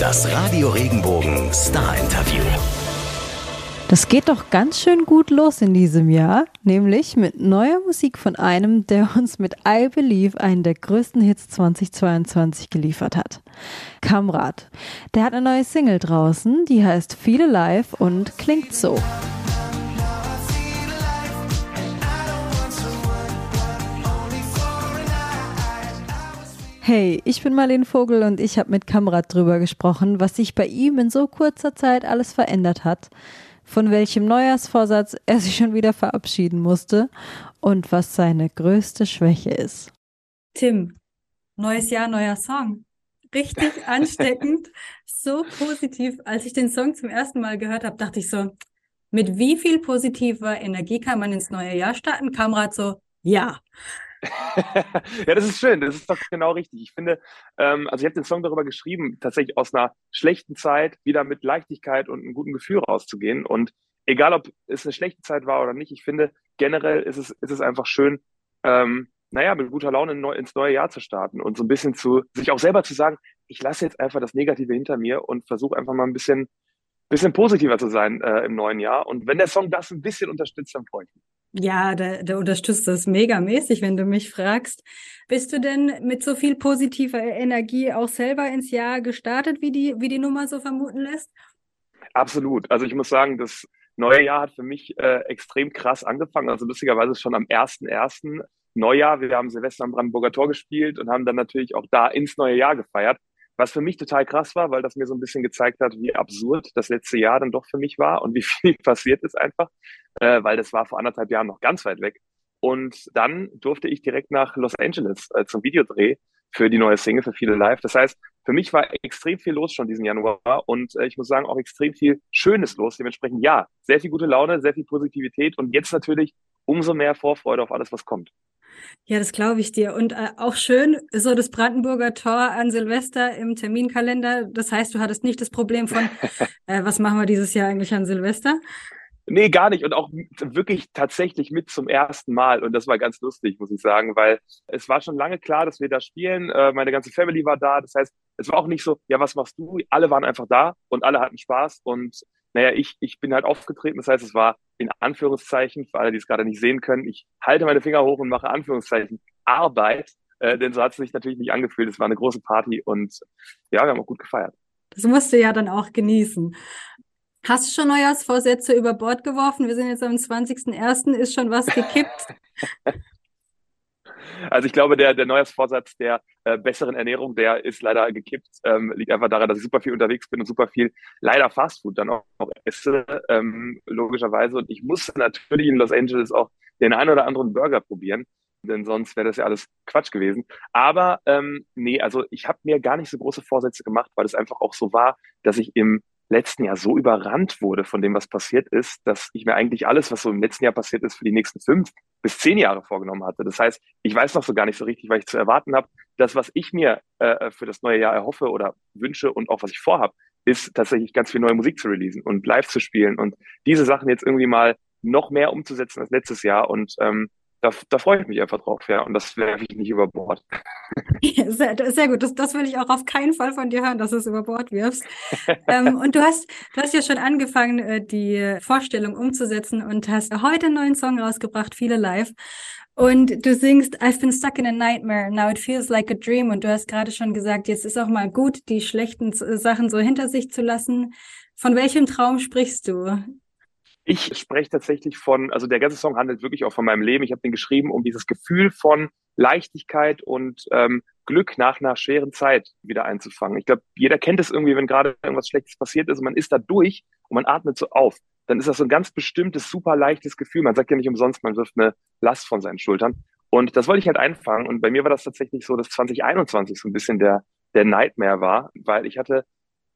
Das Radio Regenbogen Star Interview. Das geht doch ganz schön gut los in diesem Jahr, nämlich mit neuer Musik von einem, der uns mit I Believe einen der größten Hits 2022 geliefert hat. Kamrat. Der hat eine neue Single draußen, die heißt Feel Alive und klingt so. Hey, ich bin Marlene Vogel und ich habe mit Kamrat drüber gesprochen, was sich bei ihm in so kurzer Zeit alles verändert hat, von welchem Neujahrsvorsatz er sich schon wieder verabschieden musste und was seine größte Schwäche ist. Tim, neues Jahr, neuer Song. Richtig ansteckend, so positiv. Als ich den Song zum ersten Mal gehört habe, dachte ich so, mit wie viel positiver Energie kann man ins neue Jahr starten? Kamrat so, ja. ja, das ist schön. Das ist doch genau richtig. Ich finde, ähm, also ich habe den Song darüber geschrieben, tatsächlich aus einer schlechten Zeit wieder mit Leichtigkeit und einem guten Gefühl rauszugehen. Und egal, ob es eine schlechte Zeit war oder nicht, ich finde, generell ist es, ist es einfach schön, ähm, naja, mit guter Laune ins neue Jahr zu starten und so ein bisschen zu, sich auch selber zu sagen, ich lasse jetzt einfach das Negative hinter mir und versuche einfach mal ein bisschen, bisschen positiver zu sein äh, im neuen Jahr. Und wenn der Song das ein bisschen unterstützt, dann freue ich mich. Ja, der, der unterstützt das megamäßig, wenn du mich fragst. Bist du denn mit so viel positiver Energie auch selber ins Jahr gestartet, wie die, wie die Nummer so vermuten lässt? Absolut. Also ich muss sagen, das neue Jahr hat für mich äh, extrem krass angefangen. Also lustigerweise schon am 1.1. Neujahr. Wir haben Silvester am Brandenburger Tor gespielt und haben dann natürlich auch da ins neue Jahr gefeiert. Was für mich total krass war, weil das mir so ein bisschen gezeigt hat, wie absurd das letzte Jahr dann doch für mich war und wie viel passiert ist einfach, äh, weil das war vor anderthalb Jahren noch ganz weit weg. Und dann durfte ich direkt nach Los Angeles äh, zum Videodreh für die neue Single, für viele Live. Das heißt, für mich war extrem viel los schon diesen Januar und äh, ich muss sagen, auch extrem viel Schönes los. Dementsprechend ja, sehr viel gute Laune, sehr viel Positivität und jetzt natürlich umso mehr Vorfreude auf alles, was kommt. Ja, das glaube ich dir. Und äh, auch schön, so das Brandenburger Tor an Silvester im Terminkalender. Das heißt, du hattest nicht das Problem von, äh, was machen wir dieses Jahr eigentlich an Silvester? Nee, gar nicht. Und auch wirklich tatsächlich mit zum ersten Mal. Und das war ganz lustig, muss ich sagen, weil es war schon lange klar, dass wir da spielen. Äh, meine ganze Family war da. Das heißt, es war auch nicht so, ja, was machst du? Alle waren einfach da und alle hatten Spaß. Und naja, ich, ich bin halt aufgetreten. Das heißt, es war in Anführungszeichen, für alle, die es gerade nicht sehen können, ich halte meine Finger hoch und mache Anführungszeichen Arbeit, äh, denn so hat es sich natürlich nicht angefühlt. Es war eine große Party und ja, wir haben auch gut gefeiert. Das musst du ja dann auch genießen. Hast du schon Neujahrsvorsätze über Bord geworfen? Wir sind jetzt am 20.01. Ist schon was gekippt? Also ich glaube, der, der Neujahrsvorsatz der äh, besseren Ernährung, der ist leider gekippt. Ähm, liegt einfach daran, dass ich super viel unterwegs bin und super viel leider Fastfood dann auch, auch esse, ähm, logischerweise. Und ich muss natürlich in Los Angeles auch den einen oder anderen Burger probieren, denn sonst wäre das ja alles Quatsch gewesen. Aber ähm, nee, also ich habe mir gar nicht so große Vorsätze gemacht, weil es einfach auch so war, dass ich im letzten Jahr so überrannt wurde von dem, was passiert ist, dass ich mir eigentlich alles, was so im letzten Jahr passiert ist, für die nächsten fünf bis zehn Jahre vorgenommen hatte. Das heißt, ich weiß noch so gar nicht so richtig, was ich zu erwarten habe. Das, was ich mir äh, für das neue Jahr erhoffe oder wünsche und auch was ich vorhabe, ist tatsächlich ganz viel neue Musik zu releasen und live zu spielen und diese Sachen jetzt irgendwie mal noch mehr umzusetzen als letztes Jahr. Und ähm, da, da freue ich mich einfach drauf, ja. Und das werfe ich nicht über Bord. Sehr, sehr gut. Das, das will ich auch auf keinen Fall von dir hören, dass du es über Bord wirfst. ähm, und du hast, du hast ja schon angefangen, äh, die Vorstellung umzusetzen und hast heute einen neuen Song rausgebracht, viele live. Und du singst, I've been stuck in a nightmare, now it feels like a dream. Und du hast gerade schon gesagt, jetzt ist auch mal gut, die schlechten Sachen so hinter sich zu lassen. Von welchem Traum sprichst du? Ich spreche tatsächlich von, also der ganze Song handelt wirklich auch von meinem Leben. Ich habe den geschrieben, um dieses Gefühl von Leichtigkeit und ähm, Glück nach einer schweren Zeit wieder einzufangen. Ich glaube, jeder kennt es irgendwie, wenn gerade irgendwas Schlechtes passiert ist und man ist da durch und man atmet so auf. Dann ist das so ein ganz bestimmtes, super leichtes Gefühl. Man sagt ja nicht umsonst, man wirft eine Last von seinen Schultern. Und das wollte ich halt einfangen. Und bei mir war das tatsächlich so, dass 2021 so ein bisschen der, der Nightmare war, weil ich hatte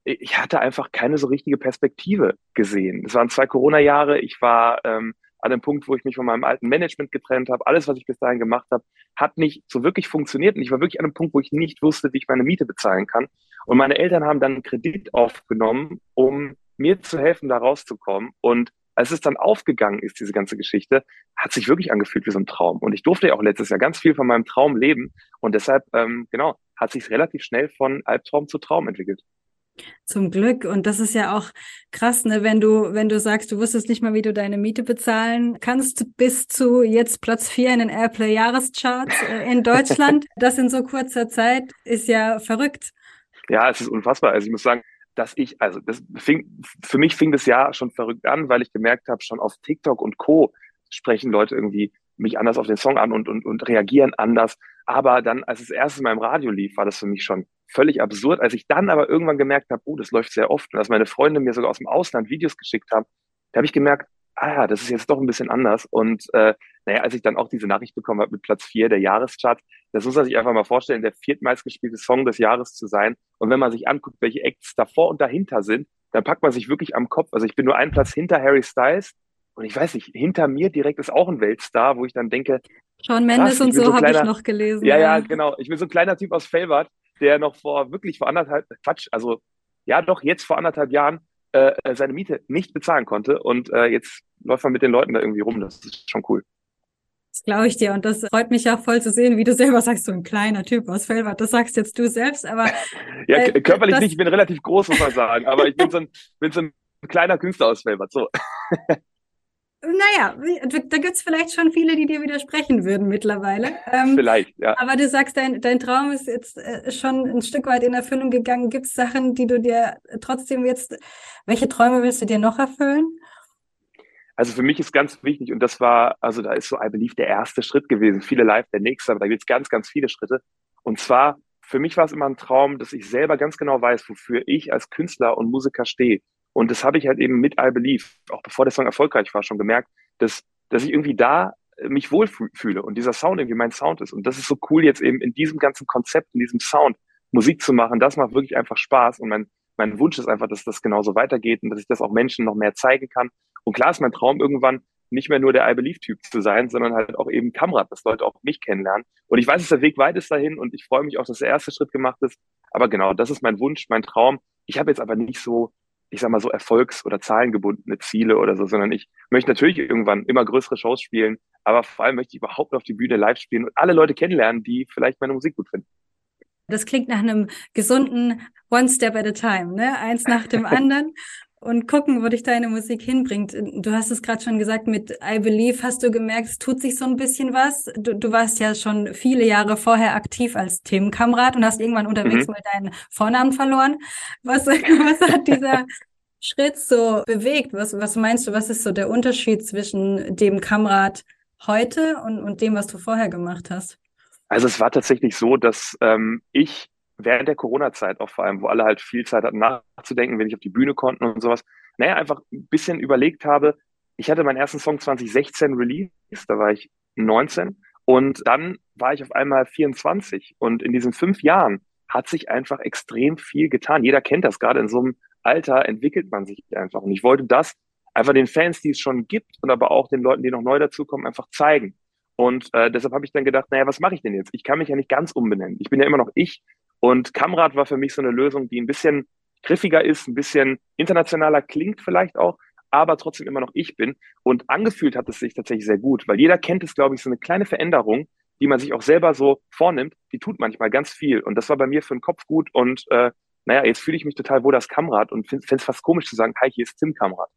ich hatte einfach keine so richtige Perspektive gesehen. Es waren zwei Corona-Jahre. Ich war ähm, an dem Punkt, wo ich mich von meinem alten Management getrennt habe. Alles, was ich bis dahin gemacht habe, hat nicht so wirklich funktioniert. Und ich war wirklich an einem Punkt, wo ich nicht wusste, wie ich meine Miete bezahlen kann. Und meine Eltern haben dann einen Kredit aufgenommen, um mir zu helfen, da rauszukommen. Und als es dann aufgegangen ist, diese ganze Geschichte, hat sich wirklich angefühlt wie so ein Traum. Und ich durfte ja auch letztes Jahr ganz viel von meinem Traum leben. Und deshalb, ähm, genau, hat sich relativ schnell von Albtraum zu Traum entwickelt. Zum Glück. Und das ist ja auch krass, ne? wenn du, wenn du sagst, du wusstest nicht mal, wie du deine Miete bezahlen kannst, bis zu jetzt Platz vier in den Airplay-Jahrescharts äh, in Deutschland. das in so kurzer Zeit ist ja verrückt. Ja, es ist unfassbar. Also ich muss sagen, dass ich, also das fing, für mich fing das Jahr schon verrückt an, weil ich gemerkt habe, schon auf TikTok und Co. sprechen Leute irgendwie mich anders auf den Song an und, und, und reagieren anders. Aber dann, als es erstes Mal im Radio lief, war das für mich schon völlig absurd. Als ich dann aber irgendwann gemerkt habe, oh, das läuft sehr oft und dass meine Freunde mir sogar aus dem Ausland Videos geschickt haben, da habe ich gemerkt, ah ja, das ist jetzt doch ein bisschen anders. Und äh, naja, als ich dann auch diese Nachricht bekommen habe mit Platz vier der Jahreschart, das muss man sich einfach mal vorstellen, der viertmeistgespielte Song des Jahres zu sein. Und wenn man sich anguckt, welche Acts davor und dahinter sind, dann packt man sich wirklich am Kopf. Also ich bin nur einen Platz hinter Harry Styles und ich weiß nicht, hinter mir direkt ist auch ein Weltstar, wo ich dann denke, Sean Mendes und so, so habe ich noch gelesen. Ja, ja, genau. Ich bin so ein kleiner Typ aus Felbert, der noch vor wirklich vor anderthalb, Quatsch, also ja doch jetzt vor anderthalb Jahren äh, seine Miete nicht bezahlen konnte und äh, jetzt läuft man mit den Leuten da irgendwie rum. Das ist schon cool. Das glaube ich dir und das freut mich auch voll zu sehen, wie du selber sagst, so ein kleiner Typ aus Felbert. Das sagst jetzt du selbst, aber ja äh, körperlich das, nicht. Ich bin relativ groß, muss man sagen, aber ich bin so ein, bin so ein kleiner Künstler aus Felbert. So. Naja, da gibt's vielleicht schon viele, die dir widersprechen würden mittlerweile. Ähm, vielleicht, ja. Aber du sagst, dein, dein Traum ist jetzt äh, schon ein Stück weit in Erfüllung gegangen. Gibt's Sachen, die du dir trotzdem jetzt, welche Träume willst du dir noch erfüllen? Also für mich ist ganz wichtig, und das war, also da ist so I Believe der erste Schritt gewesen, viele live der nächste, aber da gibt's ganz, ganz viele Schritte. Und zwar, für mich war es immer ein Traum, dass ich selber ganz genau weiß, wofür ich als Künstler und Musiker stehe. Und das habe ich halt eben mit I Believe, auch bevor der Song erfolgreich war, schon gemerkt, dass, dass ich irgendwie da äh, mich wohlfühle und dieser Sound irgendwie mein Sound ist. Und das ist so cool, jetzt eben in diesem ganzen Konzept, in diesem Sound Musik zu machen. Das macht wirklich einfach Spaß. Und mein, mein Wunsch ist einfach, dass das genauso weitergeht und dass ich das auch Menschen noch mehr zeigen kann. Und klar ist mein Traum irgendwann, nicht mehr nur der I Believe-Typ zu sein, sondern halt auch eben Kamerad, dass Leute auch mich kennenlernen. Und ich weiß, dass der Weg weit ist dahin und ich freue mich auch, dass der erste Schritt gemacht ist. Aber genau, das ist mein Wunsch, mein Traum. Ich habe jetzt aber nicht so ich sag mal so erfolgs- oder zahlengebundene Ziele oder so, sondern ich möchte natürlich irgendwann immer größere Shows spielen, aber vor allem möchte ich überhaupt auf die Bühne live spielen und alle Leute kennenlernen, die vielleicht meine Musik gut finden. Das klingt nach einem gesunden One Step at a Time, ne? Eins nach dem anderen und gucken, wo dich deine Musik hinbringt. Du hast es gerade schon gesagt, mit I Believe hast du gemerkt, es tut sich so ein bisschen was. Du, du warst ja schon viele Jahre vorher aktiv als Themenkamerad und hast irgendwann unterwegs mhm. mal deinen Vornamen verloren. Was, was hat dieser Schritt so bewegt? Was, was meinst du, was ist so der Unterschied zwischen dem Kamerad heute und, und dem, was du vorher gemacht hast? Also es war tatsächlich so, dass ähm, ich während der Corona-Zeit auch vor allem, wo alle halt viel Zeit hatten nachzudenken, wenn ich auf die Bühne konnten und sowas, naja, einfach ein bisschen überlegt habe, ich hatte meinen ersten Song 2016 released, da war ich 19 und dann war ich auf einmal 24 und in diesen fünf Jahren hat sich einfach extrem viel getan. Jeder kennt das, gerade in so einem Alter entwickelt man sich einfach und ich wollte das einfach den Fans, die es schon gibt und aber auch den Leuten, die noch neu dazukommen, einfach zeigen. Und äh, deshalb habe ich dann gedacht, naja, was mache ich denn jetzt? Ich kann mich ja nicht ganz umbenennen. Ich bin ja immer noch ich und Kamrad war für mich so eine Lösung, die ein bisschen griffiger ist, ein bisschen internationaler klingt vielleicht auch, aber trotzdem immer noch ich bin. Und angefühlt hat es sich tatsächlich sehr gut, weil jeder kennt es, glaube ich, so eine kleine Veränderung, die man sich auch selber so vornimmt, die tut manchmal ganz viel. Und das war bei mir für den Kopf gut und äh, naja, jetzt fühle ich mich total wohl als Kamrad und finde es fast komisch zu sagen, hi, hier ist Tim Kamrad.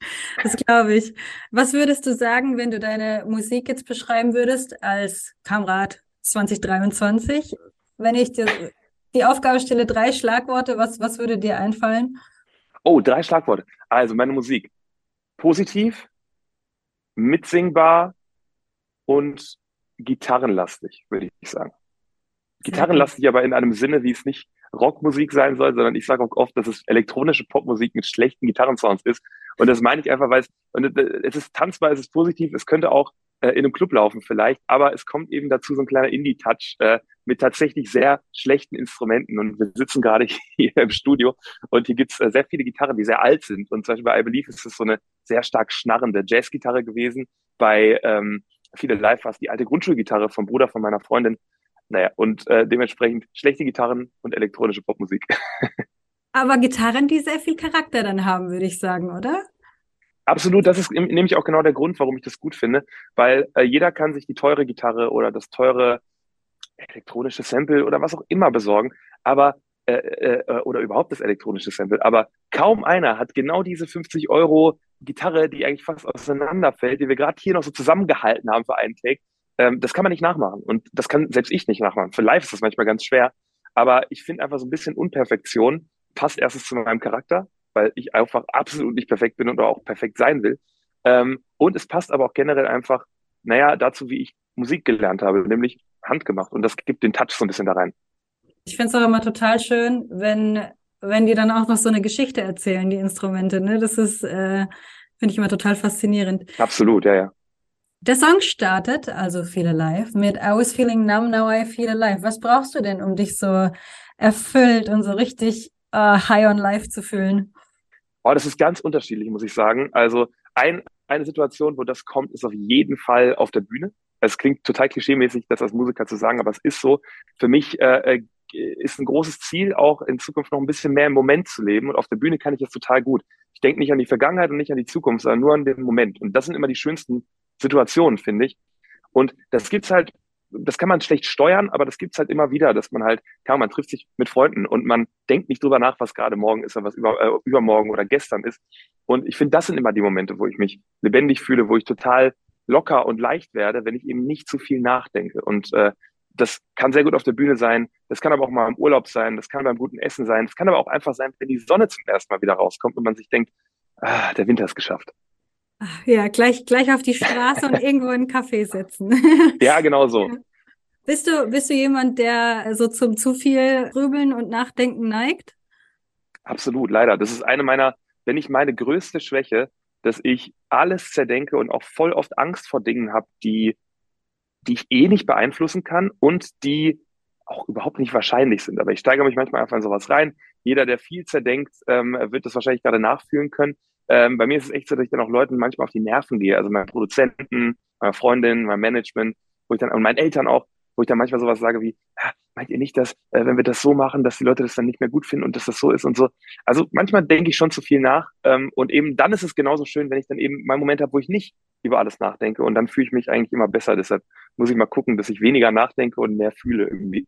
Das glaube ich. Was würdest du sagen, wenn du deine Musik jetzt beschreiben würdest als Kamrad 2023? Wenn ich dir die Aufgabe stelle drei Schlagworte. Was, was würde dir einfallen? Oh, drei Schlagworte. Also meine Musik. Positiv, mitsingbar und gitarrenlastig, würde ich sagen. Gitarrenlastig aber in einem Sinne, wie es nicht Rockmusik sein soll, sondern ich sage auch oft, dass es elektronische Popmusik mit schlechten Gitarrensounds ist. Und das meine ich einfach, weil es, und es ist tanzbar, es ist positiv, es könnte auch äh, in einem Club laufen vielleicht, aber es kommt eben dazu so ein kleiner Indie-Touch äh, mit tatsächlich sehr schlechten Instrumenten. Und wir sitzen gerade hier im Studio und hier gibt's äh, sehr viele Gitarren, die sehr alt sind. Und zum Beispiel bei I Believe ist es so eine sehr stark schnarrende Jazzgitarre gewesen. Bei ähm, viele Live war die alte Grundschulgitarre vom Bruder von meiner Freundin. Naja, und äh, dementsprechend schlechte Gitarren und elektronische Popmusik. Aber Gitarren, die sehr viel Charakter dann haben, würde ich sagen, oder? Absolut, das ist nämlich auch genau der Grund, warum ich das gut finde, weil äh, jeder kann sich die teure Gitarre oder das teure elektronische Sample oder was auch immer besorgen, aber äh, äh, oder überhaupt das elektronische Sample. Aber kaum einer hat genau diese 50 Euro Gitarre, die eigentlich fast auseinanderfällt, die wir gerade hier noch so zusammengehalten haben für einen Take. Ähm, das kann man nicht nachmachen. Und das kann selbst ich nicht nachmachen. Für live ist das manchmal ganz schwer. Aber ich finde einfach so ein bisschen Unperfektion passt erstens zu meinem Charakter, weil ich einfach absolut nicht perfekt bin und auch perfekt sein will. Ähm, und es passt aber auch generell einfach, naja, dazu, wie ich Musik gelernt habe, nämlich handgemacht. Und das gibt den Touch so ein bisschen da rein. Ich finde es auch immer total schön, wenn, wenn die dann auch noch so eine Geschichte erzählen, die Instrumente. Ne? Das ist, äh, finde ich immer total faszinierend. Absolut, ja, ja. Der Song startet, also Feel Alive, mit I was feeling numb, now I feel alive. Was brauchst du denn, um dich so erfüllt und so richtig uh, high on life zu fühlen? Oh, das ist ganz unterschiedlich, muss ich sagen. Also ein, eine Situation, wo das kommt, ist auf jeden Fall auf der Bühne. Es klingt total klischeemäßig, das als Musiker zu sagen, aber es ist so. Für mich äh, äh ist ein großes Ziel, auch in Zukunft noch ein bisschen mehr im Moment zu leben. Und auf der Bühne kann ich das total gut. Ich denke nicht an die Vergangenheit und nicht an die Zukunft, sondern nur an den Moment. Und das sind immer die schönsten Situationen, finde ich. Und das gibt's halt, das kann man schlecht steuern, aber das gibt's halt immer wieder, dass man halt, kann man trifft sich mit Freunden und man denkt nicht drüber nach, was gerade morgen ist oder was über, äh, übermorgen oder gestern ist. Und ich finde, das sind immer die Momente, wo ich mich lebendig fühle, wo ich total locker und leicht werde, wenn ich eben nicht zu viel nachdenke. Und äh, das kann sehr gut auf der Bühne sein, das kann aber auch mal im Urlaub sein, das kann beim guten Essen sein, das kann aber auch einfach sein, wenn die Sonne zum ersten Mal wieder rauskommt und man sich denkt, ah, der Winter ist geschafft. Ja, gleich, gleich auf die Straße und irgendwo in einen Café setzen. Ja, genau so. Bist du, bist du jemand, der so zum zu viel Grübeln und Nachdenken neigt? Absolut, leider. Das ist eine meiner, wenn nicht meine größte Schwäche, dass ich alles zerdenke und auch voll oft Angst vor Dingen habe, die, die ich eh nicht beeinflussen kann und die auch überhaupt nicht wahrscheinlich sind. Aber ich steigere mich manchmal einfach in sowas rein. Jeder, der viel zerdenkt, ähm, wird das wahrscheinlich gerade nachfühlen können. Ähm, bei mir ist es echt so, dass ich dann auch Leuten manchmal auf die Nerven gehe. Also meinen Produzenten, meiner Freundin, meinem Management, wo ich dann, und meinen Eltern auch, wo ich dann manchmal sowas sage wie, ja, meint ihr nicht, dass, äh, wenn wir das so machen, dass die Leute das dann nicht mehr gut finden und dass das so ist und so. Also manchmal denke ich schon zu viel nach. Ähm, und eben dann ist es genauso schön, wenn ich dann eben meinen Moment habe, wo ich nicht über alles nachdenke. Und dann fühle ich mich eigentlich immer besser. Deshalb muss ich mal gucken, dass ich weniger nachdenke und mehr fühle irgendwie.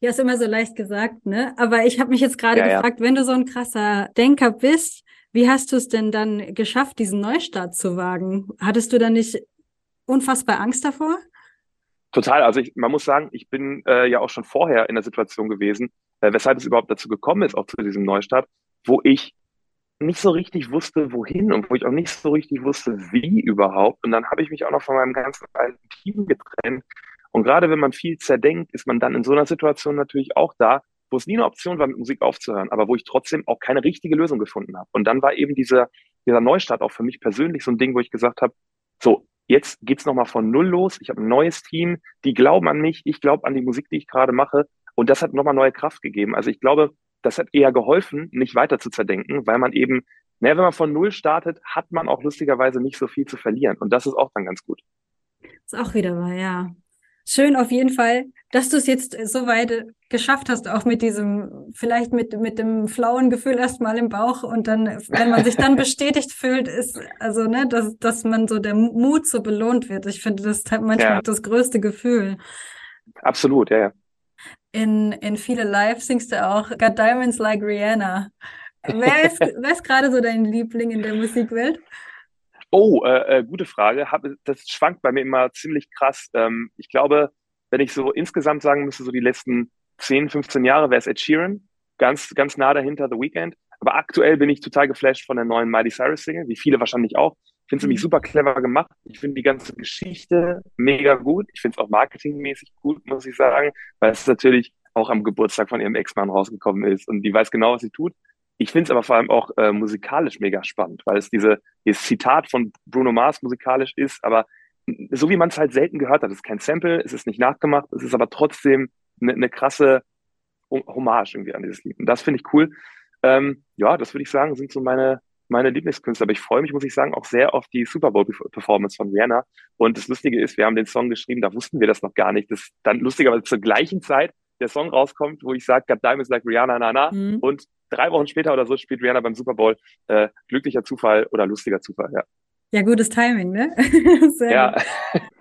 Ja, ist immer so leicht gesagt, ne? Aber ich habe mich jetzt gerade ja, gefragt, ja. wenn du so ein krasser Denker bist, wie hast du es denn dann geschafft, diesen Neustart zu wagen? Hattest du da nicht unfassbar Angst davor? Total. Also ich, man muss sagen, ich bin äh, ja auch schon vorher in der Situation gewesen, äh, weshalb es überhaupt dazu gekommen ist, auch zu diesem Neustart, wo ich nicht so richtig wusste, wohin und wo ich auch nicht so richtig wusste, wie überhaupt. Und dann habe ich mich auch noch von meinem ganzen alten Team getrennt. Und gerade wenn man viel zerdenkt, ist man dann in so einer Situation natürlich auch da, wo es nie eine Option war, mit Musik aufzuhören, aber wo ich trotzdem auch keine richtige Lösung gefunden habe. Und dann war eben dieser, dieser Neustart auch für mich persönlich so ein Ding, wo ich gesagt habe, so, Jetzt geht's nochmal von Null los. Ich habe ein neues Team, die glauben an mich, ich glaube an die Musik, die ich gerade mache. Und das hat nochmal neue Kraft gegeben. Also ich glaube, das hat eher geholfen, nicht weiter zu zerdenken, weil man eben, naja, wenn man von Null startet, hat man auch lustigerweise nicht so viel zu verlieren. Und das ist auch dann ganz gut. Ist auch wieder wahr, ja schön auf jeden Fall, dass du es jetzt so weit geschafft hast, auch mit diesem, vielleicht mit, mit dem flauen Gefühl erstmal im Bauch und dann, wenn man sich dann bestätigt fühlt, ist, also, ne, dass, dass man so der Mut so belohnt wird. Ich finde, das ist manchmal ja. das größte Gefühl. Absolut, ja, ja. In, in viele Live singst du auch Got Diamonds Like Rihanna. Wer ist, wer ist gerade so dein Liebling in der Musikwelt? Oh, äh, äh, gute Frage. Hab, das schwankt bei mir immer ziemlich krass. Ähm, ich glaube, wenn ich so insgesamt sagen müsste, so die letzten 10, 15 Jahre wäre es Ed Sheeran, ganz, ganz nah dahinter The Weeknd. Aber aktuell bin ich total geflasht von der neuen Miley Cyrus Single, wie viele wahrscheinlich auch. Ich finde es nämlich mhm. super clever gemacht. Ich finde die ganze Geschichte mega gut. Ich finde es auch marketingmäßig gut, muss ich sagen, weil es natürlich auch am Geburtstag von ihrem Ex-Mann rausgekommen ist und die weiß genau, was sie tut. Ich finde es aber vor allem auch äh, musikalisch mega spannend, weil es diese, dieses Zitat von Bruno Mars musikalisch ist, aber so wie man es halt selten gehört hat. Es ist kein Sample, es ist nicht nachgemacht, es ist aber trotzdem eine ne krasse Hommage irgendwie an dieses Lied. Und das finde ich cool. Ähm, ja, das würde ich sagen, sind so meine, meine Lieblingskünstler. Aber ich freue mich, muss ich sagen, auch sehr auf die Super Bowl-Performance von Rihanna. Und das Lustige ist, wir haben den Song geschrieben, da wussten wir das noch gar nicht. Das dann lustigerweise zur gleichen Zeit der Song rauskommt, wo ich sage, Got Diamonds like Rihanna, na, na. Mhm. Und drei Wochen später oder so spielt Rihanna beim Super Bowl. Äh, glücklicher Zufall oder lustiger Zufall, ja. Ja, gutes Timing, ne? ja.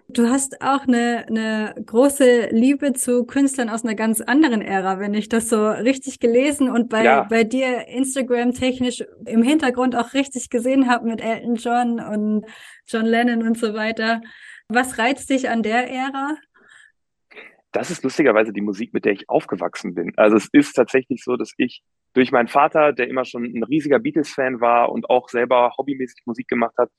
Du hast auch eine, eine große Liebe zu Künstlern aus einer ganz anderen Ära, wenn ich das so richtig gelesen und bei, ja. bei dir Instagram-technisch im Hintergrund auch richtig gesehen habe mit Elton John und John Lennon und so weiter. Was reizt dich an der Ära? Das ist lustigerweise die Musik, mit der ich aufgewachsen bin. Also es ist tatsächlich so, dass ich durch meinen Vater, der immer schon ein riesiger Beatles-Fan war und auch selber hobbymäßig Musik gemacht hat,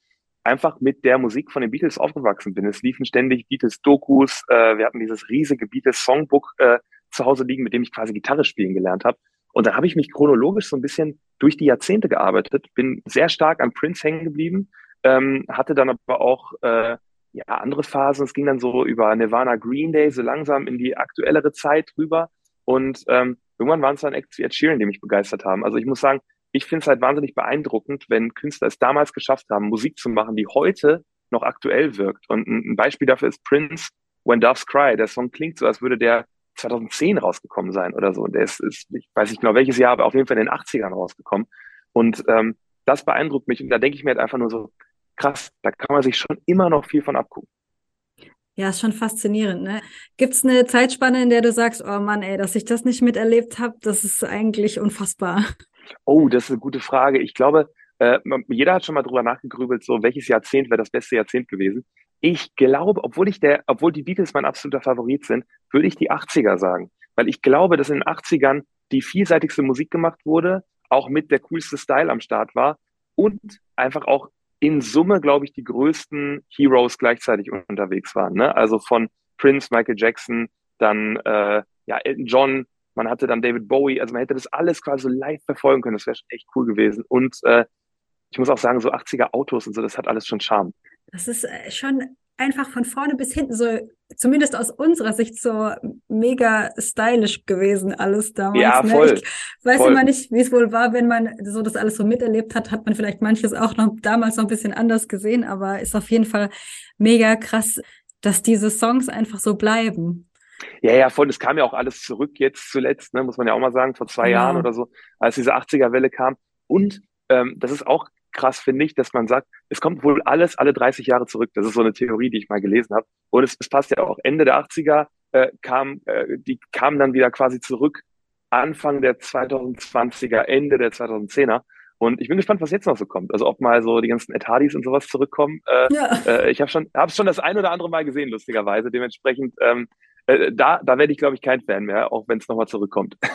einfach mit der Musik von den Beatles aufgewachsen bin. Es liefen ständig Beatles-Dokus. Äh, wir hatten dieses riesige Beatles-Songbook äh, zu Hause liegen, mit dem ich quasi Gitarre spielen gelernt habe. Und da habe ich mich chronologisch so ein bisschen durch die Jahrzehnte gearbeitet, bin sehr stark an Prince hängen geblieben, ähm, hatte dann aber auch äh, ja, andere Phasen. Es ging dann so über Nirvana Green Day so langsam in die aktuellere Zeit rüber. Und ähm, irgendwann waren es dann Acts wie Ed Sheeran, die mich begeistert haben. Also ich muss sagen, ich finde es halt wahnsinnig beeindruckend, wenn Künstler es damals geschafft haben, Musik zu machen, die heute noch aktuell wirkt. Und ein Beispiel dafür ist Prince, When Doves Cry. Der Song klingt so, als würde der 2010 rausgekommen sein oder so. Und der ist, ist, ich weiß nicht genau welches Jahr, aber auf jeden Fall in den 80ern rausgekommen. Und ähm, das beeindruckt mich. Und da denke ich mir halt einfach nur so, krass, da kann man sich schon immer noch viel von abgucken. Ja, ist schon faszinierend. Ne? Gibt es eine Zeitspanne, in der du sagst, oh Mann, ey, dass ich das nicht miterlebt habe, das ist eigentlich unfassbar. Oh, das ist eine gute Frage. Ich glaube, äh, jeder hat schon mal drüber nachgegrübelt, so welches Jahrzehnt wäre das beste Jahrzehnt gewesen. Ich glaube, obwohl ich der, obwohl die Beatles mein absoluter Favorit sind, würde ich die 80er sagen. Weil ich glaube, dass in den 80ern die vielseitigste Musik gemacht wurde, auch mit der coolste Style am Start war und einfach auch in Summe, glaube ich, die größten Heroes gleichzeitig unterwegs waren. Ne? Also von Prince, Michael Jackson, dann äh, ja, Elton John, man hatte dann David Bowie, also man hätte das alles quasi live verfolgen können. Das wäre echt cool gewesen. Und äh, ich muss auch sagen, so 80er Autos und so, das hat alles schon Charme. Das ist äh, schon einfach von vorne bis hinten so, zumindest aus unserer Sicht, so mega stylisch gewesen alles damals. Ja, ne? voll. Ich weiß voll. immer nicht, wie es wohl war, wenn man so das alles so miterlebt hat, hat man vielleicht manches auch noch damals noch ein bisschen anders gesehen, aber ist auf jeden Fall mega krass, dass diese Songs einfach so bleiben. Ja, ja, voll. Das kam ja auch alles zurück jetzt zuletzt, ne, muss man ja auch mal sagen, vor zwei ja. Jahren oder so, als diese 80er-Welle kam. Und ähm, das ist auch krass, finde ich, dass man sagt, es kommt wohl alles alle 30 Jahre zurück. Das ist so eine Theorie, die ich mal gelesen habe. Und es, es passt ja auch. Ende der 80er äh, kam, äh, die kamen dann wieder quasi zurück. Anfang der 2020er, Ende der 2010er. Und ich bin gespannt, was jetzt noch so kommt. Also ob mal so die ganzen Ed Hardys und sowas zurückkommen. Äh, ja. äh, ich habe schon, hab schon das ein oder andere Mal gesehen, lustigerweise. Dementsprechend ähm, äh, da, da werde ich, glaube ich, kein Fan mehr, auch wenn es nochmal zurückkommt.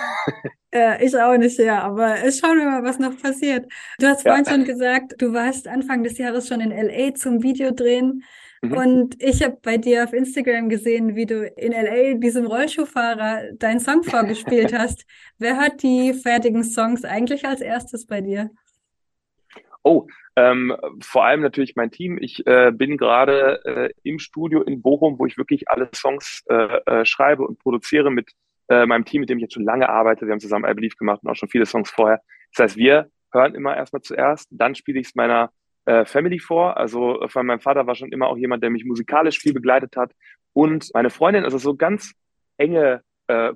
Äh, ich auch nicht, ja, aber schauen wir mal, was noch passiert. Du hast vorhin ja. schon gesagt, du warst Anfang des Jahres schon in LA zum Videodrehen. Mhm. Und ich habe bei dir auf Instagram gesehen, wie du in LA diesem Rollschuhfahrer deinen Song vorgespielt hast. Wer hört die fertigen Songs eigentlich als erstes bei dir? Oh, ähm, vor allem natürlich mein Team. Ich äh, bin gerade äh, im Studio in Bochum, wo ich wirklich alle Songs äh, äh, schreibe und produziere mit äh, meinem Team, mit dem ich jetzt schon lange arbeite. Wir haben zusammen I Believe gemacht und auch schon viele Songs vorher. Das heißt, wir hören immer erstmal zuerst, dann spiele ich es meiner äh, Family vor. Also von meinem Vater war schon immer auch jemand, der mich musikalisch viel begleitet hat. Und meine Freundin, also so ganz enge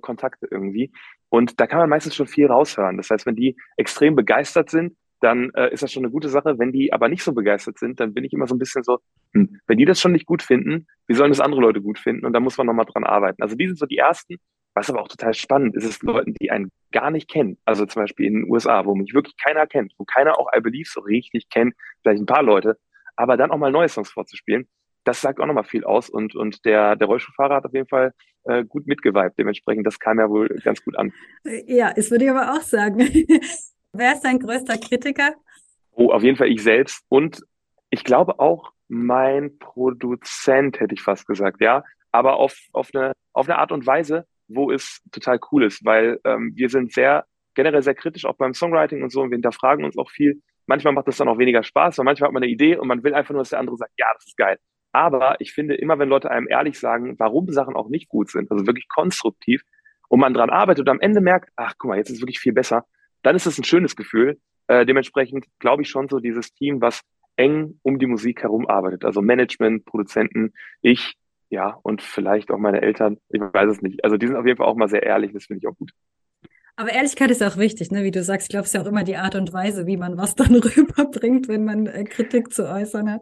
Kontakte irgendwie. Und da kann man meistens schon viel raushören. Das heißt, wenn die extrem begeistert sind, dann äh, ist das schon eine gute Sache. Wenn die aber nicht so begeistert sind, dann bin ich immer so ein bisschen so, hm, wenn die das schon nicht gut finden, wie sollen das andere Leute gut finden? Und da muss man nochmal dran arbeiten. Also die sind so die ersten. Was aber auch total spannend ist, ist Leuten, die einen gar nicht kennen. Also zum Beispiel in den USA, wo mich wirklich keiner kennt, wo keiner auch I Believe so richtig kennt, vielleicht ein paar Leute, aber dann auch mal neue Songs vorzuspielen, das sagt auch nochmal viel aus. Und, und der, der Rollstuhlfahrer hat auf jeden Fall äh, gut mitgeweibt. Dementsprechend, das kam ja wohl ganz gut an. Ja, das würde ich aber auch sagen. Wer ist dein größter Kritiker? Oh, auf jeden Fall ich selbst und ich glaube auch mein Produzent, hätte ich fast gesagt, ja. Aber auf, auf, eine, auf eine Art und Weise, wo es total cool ist, weil ähm, wir sind sehr, generell sehr kritisch, auch beim Songwriting und so, und wir hinterfragen uns auch viel. Manchmal macht das dann auch weniger Spaß, weil manchmal hat man eine Idee und man will einfach nur, dass der andere sagt, ja, das ist geil. Aber ich finde immer, wenn Leute einem ehrlich sagen, warum Sachen auch nicht gut sind, also wirklich konstruktiv, und man dran arbeitet und am Ende merkt, ach, guck mal, jetzt ist es wirklich viel besser, dann ist es ein schönes Gefühl. Äh, dementsprechend glaube ich schon so dieses Team, was eng um die Musik herum arbeitet. Also Management, Produzenten, ich, ja, und vielleicht auch meine Eltern. Ich weiß es nicht. Also die sind auf jeden Fall auch mal sehr ehrlich. Das finde ich auch gut. Aber Ehrlichkeit ist auch wichtig, ne? Wie du sagst, ich glaube, es ist ja auch immer die Art und Weise, wie man was dann rüberbringt, wenn man äh, Kritik zu äußern hat.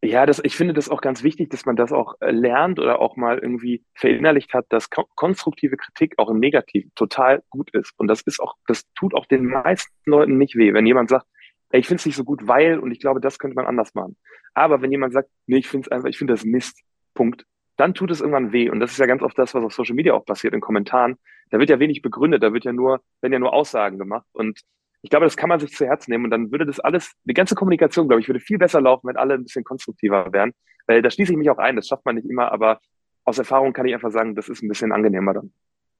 Ja, das, ich finde das auch ganz wichtig, dass man das auch äh, lernt oder auch mal irgendwie verinnerlicht hat, dass ko konstruktive Kritik auch im Negativen total gut ist. Und das ist auch, das tut auch den meisten Leuten nicht weh, wenn jemand sagt, ey, ich finde es nicht so gut, weil, und ich glaube, das könnte man anders machen. Aber wenn jemand sagt, nee, ich finde es einfach, ich finde das Mist, Punkt, dann tut es irgendwann weh. Und das ist ja ganz oft das, was auf Social Media auch passiert in Kommentaren. Da wird ja wenig begründet, da wird ja nur, werden ja nur Aussagen gemacht. Und ich glaube, das kann man sich zu Herzen nehmen und dann würde das alles, die ganze Kommunikation, glaube ich, würde viel besser laufen, wenn alle ein bisschen konstruktiver wären. Weil da schließe ich mich auch ein, das schafft man nicht immer, aber aus Erfahrung kann ich einfach sagen, das ist ein bisschen angenehmer dann.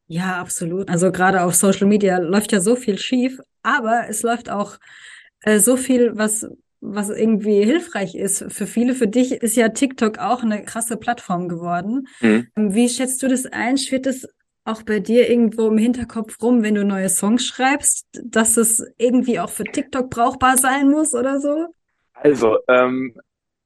Ja, absolut. Also gerade auf Social Media läuft ja so viel schief, aber es läuft auch äh, so viel, was was irgendwie hilfreich ist für viele. Für dich ist ja TikTok auch eine krasse Plattform geworden. Mhm. Wie schätzt du das ein? Schwirrt das auch bei dir irgendwo im Hinterkopf rum, wenn du neue Songs schreibst, dass es irgendwie auch für TikTok brauchbar sein muss oder so? Also, ähm,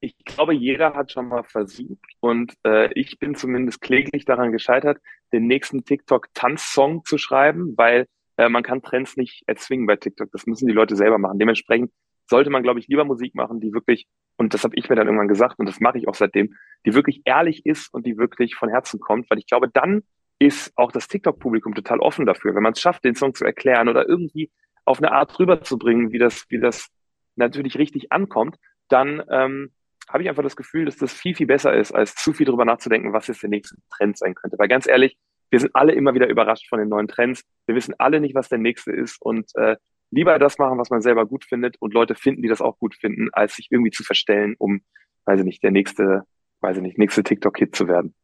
ich glaube, jeder hat schon mal versucht und äh, ich bin zumindest kläglich daran gescheitert, den nächsten TikTok-Tanzsong zu schreiben, weil äh, man kann Trends nicht erzwingen bei TikTok. Das müssen die Leute selber machen. Dementsprechend sollte man, glaube ich, lieber Musik machen, die wirklich, und das habe ich mir dann irgendwann gesagt und das mache ich auch seitdem, die wirklich ehrlich ist und die wirklich von Herzen kommt, weil ich glaube, dann ist auch das TikTok-Publikum total offen dafür. Wenn man es schafft, den Song zu erklären oder irgendwie auf eine Art rüberzubringen, wie das, wie das natürlich richtig ankommt, dann ähm, habe ich einfach das Gefühl, dass das viel, viel besser ist, als zu viel drüber nachzudenken, was jetzt der nächste Trend sein könnte. Weil ganz ehrlich, wir sind alle immer wieder überrascht von den neuen Trends. Wir wissen alle nicht, was der nächste ist. Und äh, lieber das machen, was man selber gut findet und Leute finden, die das auch gut finden, als sich irgendwie zu verstellen, um, weiß ich nicht, der nächste, weiß ich nicht, nächste TikTok-Hit zu werden.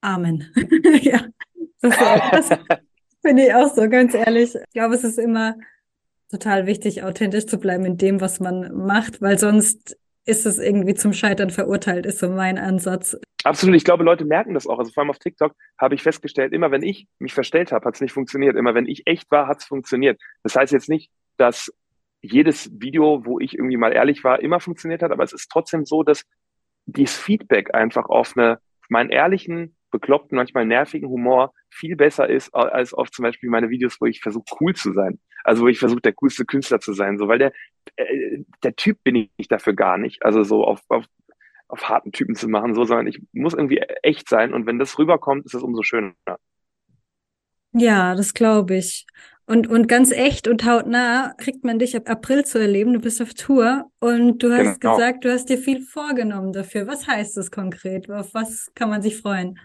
Amen. ja, das, das finde ich auch so, ganz ehrlich. Ich glaube, es ist immer total wichtig, authentisch zu bleiben in dem, was man macht, weil sonst ist es irgendwie zum Scheitern verurteilt, ist so mein Ansatz. Absolut, ich glaube, Leute merken das auch. Also vor allem auf TikTok habe ich festgestellt, immer wenn ich mich verstellt habe, hat es nicht funktioniert. Immer wenn ich echt war, hat es funktioniert. Das heißt jetzt nicht, dass jedes Video, wo ich irgendwie mal ehrlich war, immer funktioniert hat, aber es ist trotzdem so, dass dieses Feedback einfach auf eine, meinen ehrlichen, bekloppten, manchmal nervigen Humor viel besser ist als auf zum Beispiel meine Videos, wo ich versuche cool zu sein. Also wo ich versuche der coolste Künstler zu sein, so weil der äh, der Typ bin ich dafür gar nicht. Also so auf, auf auf harten Typen zu machen, so, sondern ich muss irgendwie echt sein und wenn das rüberkommt, ist es umso schöner. Ja, das glaube ich. Und, und ganz echt und hautnah kriegt man dich ab April zu erleben. Du bist auf Tour und du hast genau. gesagt, du hast dir viel vorgenommen dafür. Was heißt das konkret? Auf was kann man sich freuen?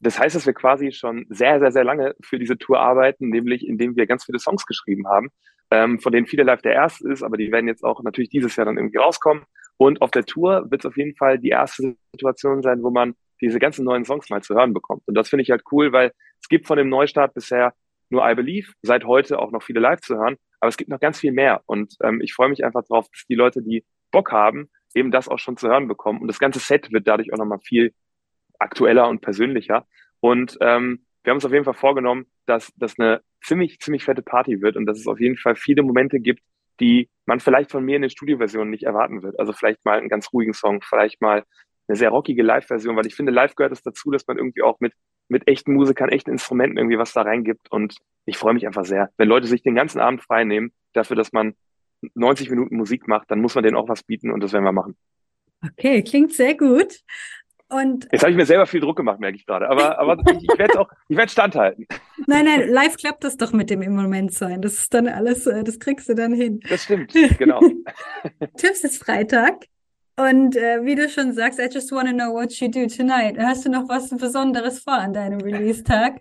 Das heißt, dass wir quasi schon sehr, sehr, sehr lange für diese Tour arbeiten, nämlich indem wir ganz viele Songs geschrieben haben, ähm, von denen viele live der erste ist, aber die werden jetzt auch natürlich dieses Jahr dann irgendwie rauskommen. Und auf der Tour wird es auf jeden Fall die erste Situation sein, wo man diese ganzen neuen Songs mal zu hören bekommt. Und das finde ich halt cool, weil es gibt von dem Neustart bisher nur I Believe, seit heute auch noch viele live zu hören, aber es gibt noch ganz viel mehr. Und ähm, ich freue mich einfach drauf, dass die Leute, die Bock haben, eben das auch schon zu hören bekommen. Und das ganze Set wird dadurch auch nochmal viel aktueller und persönlicher. Und ähm, wir haben uns auf jeden Fall vorgenommen, dass das eine ziemlich, ziemlich fette Party wird und dass es auf jeden Fall viele Momente gibt, die man vielleicht von mir in den Studioversionen nicht erwarten wird. Also vielleicht mal einen ganz ruhigen Song, vielleicht mal eine sehr rockige Live-Version, weil ich finde, live gehört es dazu, dass man irgendwie auch mit, mit echten Musikern, echten Instrumenten irgendwie was da reingibt. Und ich freue mich einfach sehr. Wenn Leute sich den ganzen Abend frei nehmen, dafür, dass man 90 Minuten Musik macht, dann muss man denen auch was bieten und das werden wir machen. Okay, klingt sehr gut. Und Jetzt habe ich mir selber viel Druck gemacht, merke ich gerade. Aber, aber ich, ich werde auch, ich werde standhalten. Nein, nein, live klappt das doch mit dem im Moment sein. Das ist dann alles, äh, das kriegst du dann hin. Das stimmt, genau. Tipps ist Freitag. Und äh, wie du schon sagst, I just want to know what you do tonight. Hast du noch was Besonderes vor an deinem Release-Tag?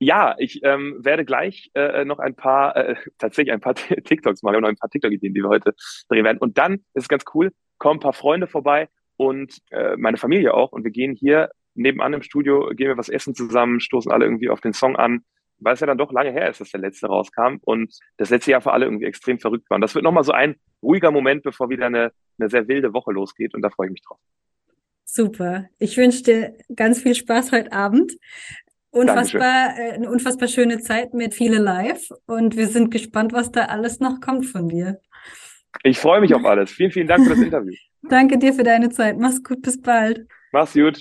Ja, ich ähm, werde gleich äh, noch ein paar, äh, tatsächlich ein paar TikToks machen, noch ein paar TikTok-Ideen, die wir heute drehen werden. Und dann ist es ganz cool, kommen ein paar Freunde vorbei und äh, meine Familie auch. Und wir gehen hier nebenan im Studio, gehen wir was essen zusammen, stoßen alle irgendwie auf den Song an, weil es ja dann doch lange her ist, dass der letzte rauskam und das letzte Jahr für alle irgendwie extrem verrückt war. Und das wird nochmal so ein ruhiger Moment, bevor wieder eine, eine sehr wilde Woche losgeht und da freue ich mich drauf. Super. Ich wünsche dir ganz viel Spaß heute Abend. Unfassbar, äh, eine unfassbar schöne Zeit mit viele live und wir sind gespannt, was da alles noch kommt von dir. Ich freue mich auf alles. Vielen, vielen Dank für das Interview. Danke dir für deine Zeit. Mach's gut, bis bald. Mach's gut.